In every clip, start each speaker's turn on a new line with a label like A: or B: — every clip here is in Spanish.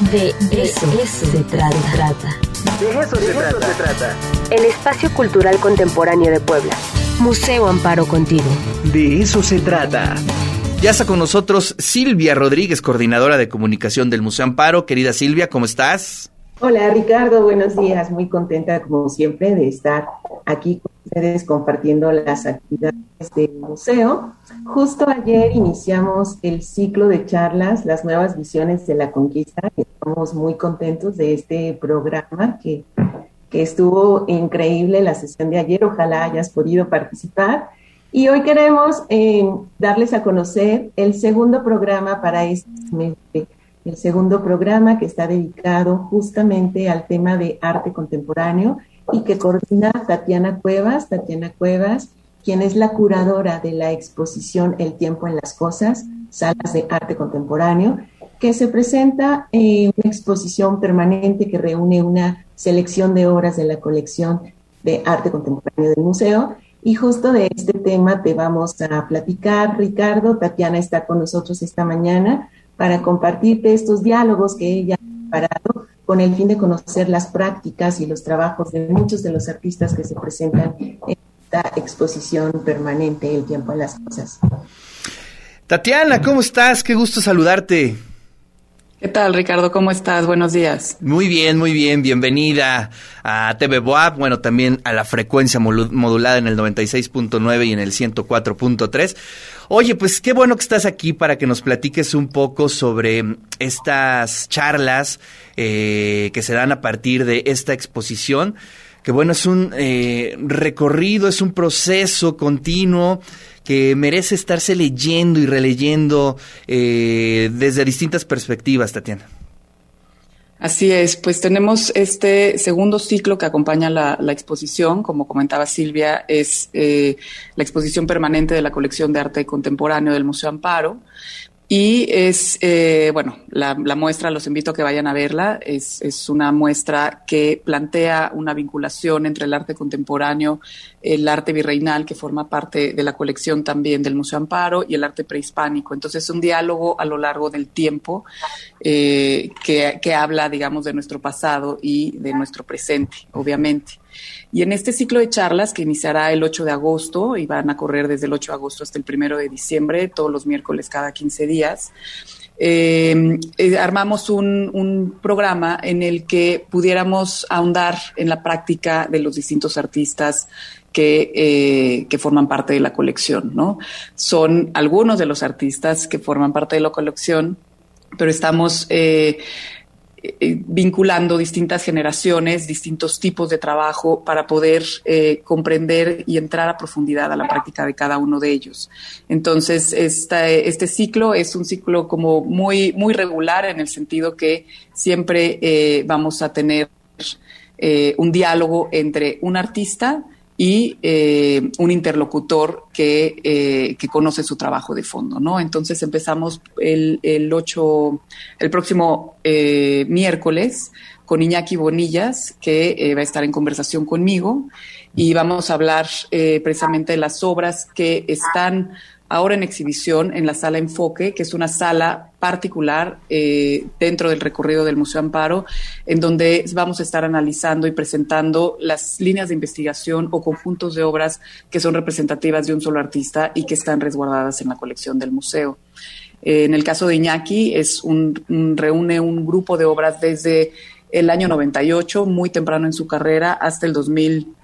A: De eso, se trata.
B: De eso, se, trata. se trata.
A: El espacio cultural contemporáneo de Puebla. Museo Amparo Contigo.
B: De eso se trata.
C: Ya está con nosotros Silvia Rodríguez, coordinadora de comunicación del Museo Amparo. Querida Silvia, ¿cómo estás?
D: Hola Ricardo, buenos días. Muy contenta como siempre de estar aquí con ustedes compartiendo las actividades del museo. Justo ayer iniciamos el ciclo de charlas, las nuevas visiones de la conquista. Estamos muy contentos de este programa que, que estuvo increíble la sesión de ayer. Ojalá hayas podido participar. Y hoy queremos eh, darles a conocer el segundo programa para este semestre, el segundo programa que está dedicado justamente al tema de arte contemporáneo y que coordina Tatiana Cuevas. Tatiana Cuevas, quien es la curadora de la exposición El tiempo en las cosas, salas de arte contemporáneo, que se presenta en una exposición permanente que reúne una selección de obras de la colección de arte contemporáneo del museo y justo de este tema te vamos a platicar, Ricardo. Tatiana está con nosotros esta mañana para compartirte estos diálogos que ella ha preparado con el fin de conocer las prácticas y los trabajos de muchos de los artistas que se presentan en esta exposición permanente, El tiempo en las cosas.
C: Tatiana, ¿cómo estás? Qué gusto saludarte.
E: ¿Qué tal, Ricardo? ¿Cómo estás? Buenos días.
C: Muy bien, muy bien. Bienvenida a TV Boab, bueno, también a la frecuencia modulada en el 96.9 y en el 104.3. Oye, pues qué bueno que estás aquí para que nos platiques un poco sobre estas charlas eh, que se dan a partir de esta exposición que bueno, es un eh, recorrido, es un proceso continuo que merece estarse leyendo y releyendo eh, desde distintas perspectivas, Tatiana.
E: Así es, pues tenemos este segundo ciclo que acompaña la, exposición, como comentaba Silvia, es eh, la exposición permanente de la colección de arte contemporáneo del Museo Amparo. Y es, eh, bueno, la, muestra, los invito a que vayan a verla, es, es, una muestra que plantea una vinculación entre el arte contemporáneo, el arte virreinal, que forma parte de la colección también del Museo Amparo, y el arte prehispánico. Entonces, es un diálogo a lo largo del tiempo eh, que, que habla, digamos, de nuestro pasado y de nuestro presente, obviamente. Y en este ciclo de charlas que iniciará el 8 de agosto y van a correr desde el 8 de agosto hasta el 1 de diciembre, todos los miércoles cada 15 días, eh, eh, armamos un, programa en el que pudiéramos ahondar en la práctica de los distintos artistas que, eh, que, forman parte de la colección, ¿no? Son algunos de los artistas que forman parte de la colección, pero estamos eh, vinculando distintas generaciones, distintos tipos de trabajo para poder eh, comprender y entrar a profundidad a la práctica de cada uno de ellos. Entonces, este ciclo es un ciclo como muy, muy regular en el sentido que siempre eh, vamos a tener un diálogo entre un artista y eh, un interlocutor que, eh, que, conoce su trabajo de fondo, ¿no? Entonces empezamos el, el, 8, el próximo eh, miércoles con Iñaki Bonillas, que va a estar en conversación conmigo, y vamos a hablar precisamente de las obras que están ahora en exhibición en la sala Enfoque, que es una sala particular eh, dentro del recorrido del Museo Amparo, en donde vamos a estar analizando y presentando las líneas de investigación o conjuntos de obras que son representativas de un solo artista y que están resguardadas en la colección del museo. Eh, en el caso de Iñaki, es un, reúne un grupo de obras desde el año 98, muy temprano en su carrera, hasta el 2000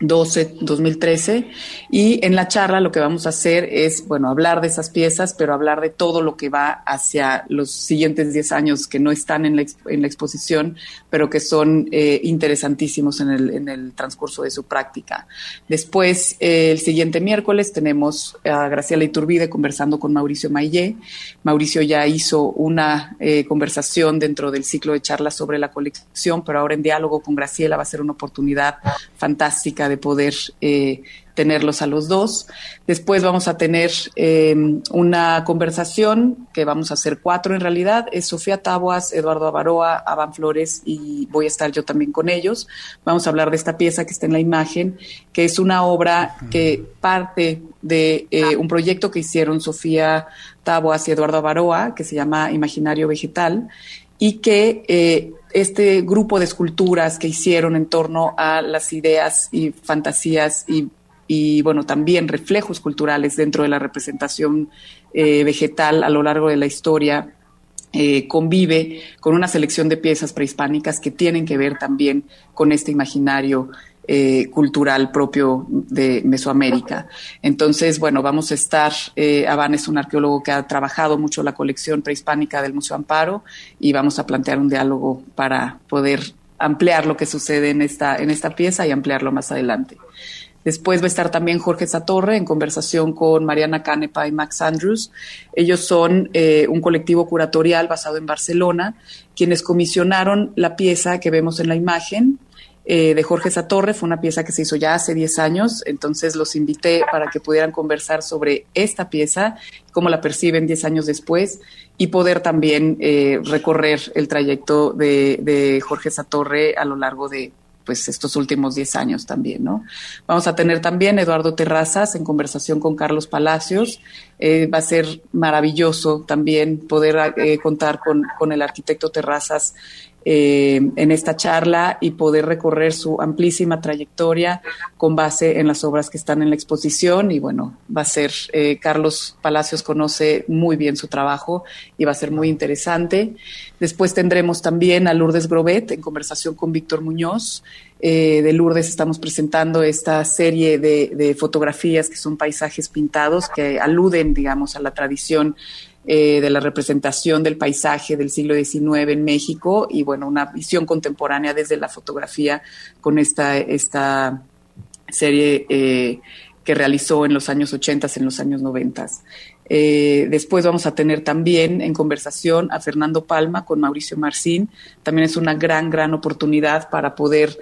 E: 12, 2013. Y en la charla lo que vamos a hacer es, bueno, hablar de esas piezas, pero hablar de todo lo que va hacia los siguientes 10 años que no están en la, en la exposición, pero que son eh, interesantísimos en el, en el, transcurso de su práctica. Después, eh, el siguiente miércoles, tenemos a Graciela Iturbide conversando con Mauricio Maillé. Mauricio ya hizo una eh, conversación dentro del ciclo de charlas sobre la colección, pero ahora en diálogo con Graciela va a ser una oportunidad fantástica de poder eh, tenerlos a los dos. Después vamos a tener em, una conversación que vamos a hacer cuatro en realidad. Es Sofía Taboas, Eduardo Avaroa, Avan Flores y voy a estar yo también con ellos. Vamos a hablar de esta pieza que está en la imagen, que es una obra que parte de eh, un proyecto que hicieron Sofía Taboas y Eduardo Avaroa, que se llama Imaginario Vegetal y que este grupo de esculturas que hicieron en torno a las ideas y fantasías y, bueno, también reflejos culturales dentro de la representación eh, vegetal a lo largo de la historia, eh, convive con una selección de piezas prehispánicas que tienen que ver también con este imaginario eh, cultural propio de Mesoamérica. Entonces, bueno, vamos a estar, eh, Aban es un arqueólogo que ha trabajado mucho la colección prehispánica del Museo Amparo y vamos a plantear un diálogo para poder ampliar lo que sucede en esta, en esta pieza y ampliarlo más adelante. Después va a estar también Jorge Satorre en conversación con Mariana Canepa y Max Andrews. Ellos son eh, un colectivo curatorial basado en Barcelona, quienes comisionaron la pieza que vemos en la imagen, eh, de Jorge Satorre. Fue una pieza que se hizo ya hace 10 años, entonces los invité para que pudieran conversar sobre esta pieza, cómo la perciben 10 años después y poder también eh, recorrer el trayecto de, Jorge Satorre a lo largo de pues estos últimos 10 años también, ¿no? Vamos a tener también Eduardo Terrazas en conversación con Carlos Palacios. Eh, va a ser maravilloso también poder contar con, con, el arquitecto Terrazas eh, en esta charla y poder recorrer su amplísima trayectoria con base en las obras que están en la exposición. Y bueno, va a ser, eh, Carlos Palacios conoce muy bien su trabajo y va a ser muy interesante. Después tendremos también a Lourdes Grobet en conversación con Víctor Muñoz. Eh, de Lourdes estamos presentando esta serie de, fotografías que son paisajes pintados que aluden, digamos, a la tradición eh, de la representación del paisaje del siglo XIX en México y bueno, una visión contemporánea desde la fotografía con esta, esta serie eh, que realizó en los años 80, en los años 90. Eh, después vamos a tener también en conversación a Fernando Palma con Mauricio Marcín. También es una gran, gran oportunidad para poder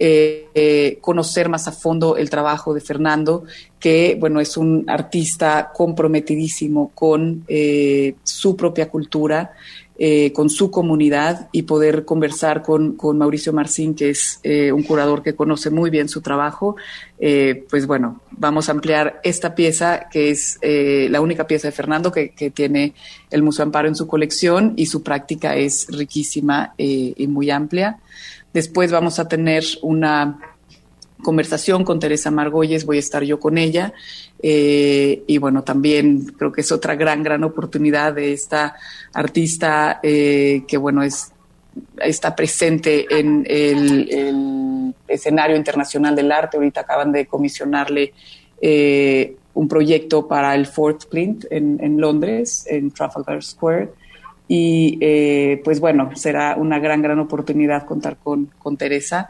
E: eh, conocer más a fondo el trabajo de Fernando, que bueno, es un artista comprometidísimo con eh, su propia cultura, eh, con su comunidad y poder conversar con, Mauricio Marcín, que es un curador que conoce muy bien su trabajo. pues bueno, vamos a ampliar esta pieza, que es la única pieza de Fernando que, que, tiene el Museo Amparo en su colección y su práctica es riquísima y muy amplia. Después vamos a tener una conversación con Teresa Margolles, voy a estar yo con ella. Eh, y bueno, también creo que es otra gran, gran oportunidad de esta artista eh, que, bueno, es, está presente en el, escenario internacional del arte. Ahorita acaban de comisionarle eh, un proyecto para el Fourth Print en, en Londres, en Trafalgar Square y eh, pues bueno, será una gran, gran oportunidad contar con, con Teresa.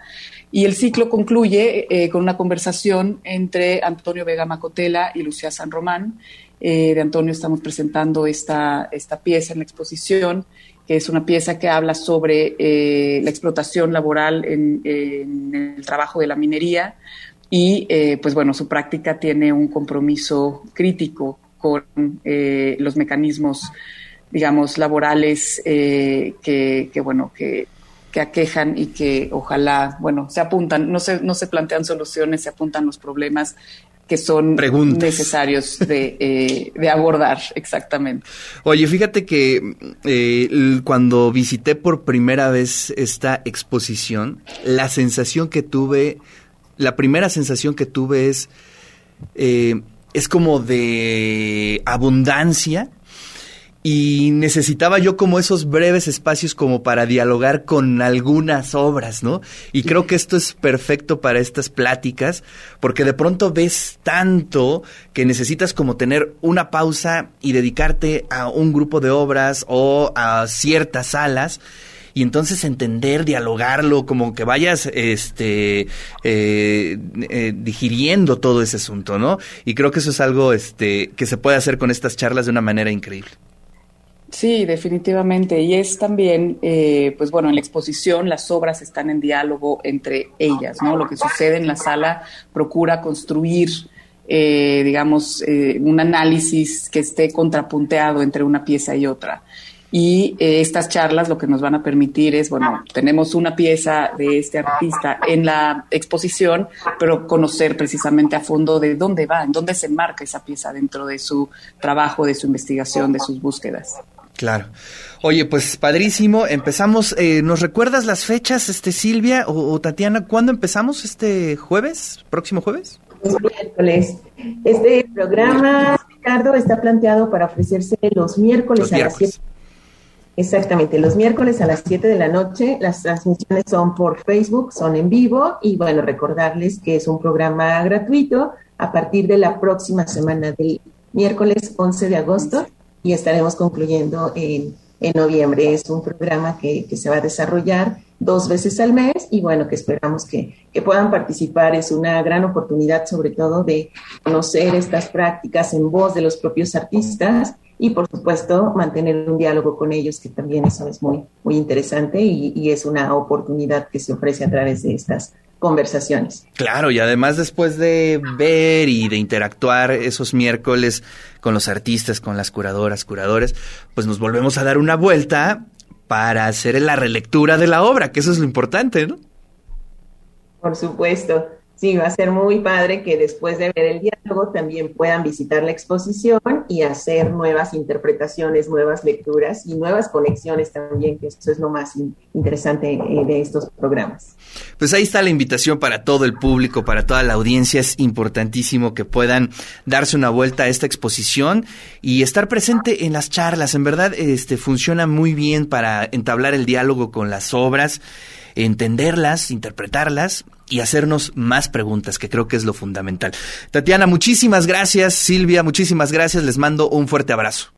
E: Y el ciclo concluye eh, con una conversación entre Antonio Vega Macotela y Lucía San Román. Eh, de Antonio estamos presentando esta, esta pieza en la exposición, que es una pieza que habla sobre la explotación laboral en, en, el trabajo de la minería y pues bueno, su práctica tiene un compromiso crítico con los mecanismos digamos, laborales eh, que, bueno, que, que, aquejan y que ojalá, bueno, se apuntan, no se, no se plantean soluciones, se apuntan los problemas que son necesarios de, eh, de, abordar, exactamente.
C: Oye, fíjate que eh, cuando visité por primera vez esta exposición, la sensación que tuve, la primera sensación que tuve es, es como de abundancia, y necesitaba yo como esos breves espacios como para dialogar con algunas obras, ¿no? Y creo que esto es perfecto para estas pláticas, porque de pronto ves tanto que necesitas como tener una pausa y dedicarte a un grupo de obras o a ciertas salas y entonces entender, dialogarlo, como que vayas este eh, eh, digiriendo todo ese asunto, ¿no? Y creo que eso es algo este que se puede hacer con estas charlas de una manera increíble.
E: Sí, definitivamente. Y es también, eh, pues bueno, en la exposición las obras están en diálogo entre ellas, ¿no? Lo que sucede en la sala procura construir, eh, digamos, eh, un análisis que esté contrapunteado entre una pieza y otra. Y estas charlas lo que nos van a permitir es, bueno, tenemos una pieza de este artista en la exposición, pero conocer precisamente a fondo de dónde va, en dónde se enmarca esa pieza dentro de su trabajo, de su investigación, de sus búsquedas.
C: Claro. Oye, pues padrísimo. Empezamos. Eh, ¿Nos recuerdas las fechas, este Silvia o, Tatiana? ¿Cuándo empezamos? ¿Este jueves? ¿Próximo jueves?
D: Es miércoles. Este programa, Ricardo, está planteado para ofrecerse los miércoles, a las 7. Exactamente, los miércoles a las 7 de la noche. Las transmisiones son por Facebook, son en vivo. Y bueno, recordarles que es un programa gratuito a partir de la próxima semana del miércoles 11 de agosto y estaremos concluyendo en, en noviembre. Es un programa que, que, se va a desarrollar dos veces al mes y bueno, que esperamos que, que, puedan participar. Es una gran oportunidad sobre todo de conocer estas prácticas en voz de los propios artistas y por supuesto mantener un diálogo con ellos, que también eso es muy, muy interesante y, y es una oportunidad que se ofrece a través de estas conversaciones.
C: Claro, y además después de ver y de interactuar esos miércoles con los artistas, con las curadoras, curadores, pues nos volvemos a dar una vuelta para hacer la relectura de la obra, que eso es lo importante, ¿no?
D: Por supuesto. Sí, va a ser muy padre que después de ver el diálogo también puedan visitar la exposición y hacer nuevas interpretaciones, nuevas lecturas y nuevas conexiones también, que eso es lo más interesante eh, de estos programas.
C: Pues ahí está la invitación para todo el público, para toda la audiencia. Es importantísimo que puedan darse una vuelta a esta exposición y estar presente en las charlas. En verdad, este funciona muy bien para entablar el diálogo con las obras entenderlas, interpretarlas y hacernos más preguntas, que creo que es lo fundamental. Tatiana, muchísimas gracias. Silvia, muchísimas gracias. Les mando un fuerte abrazo.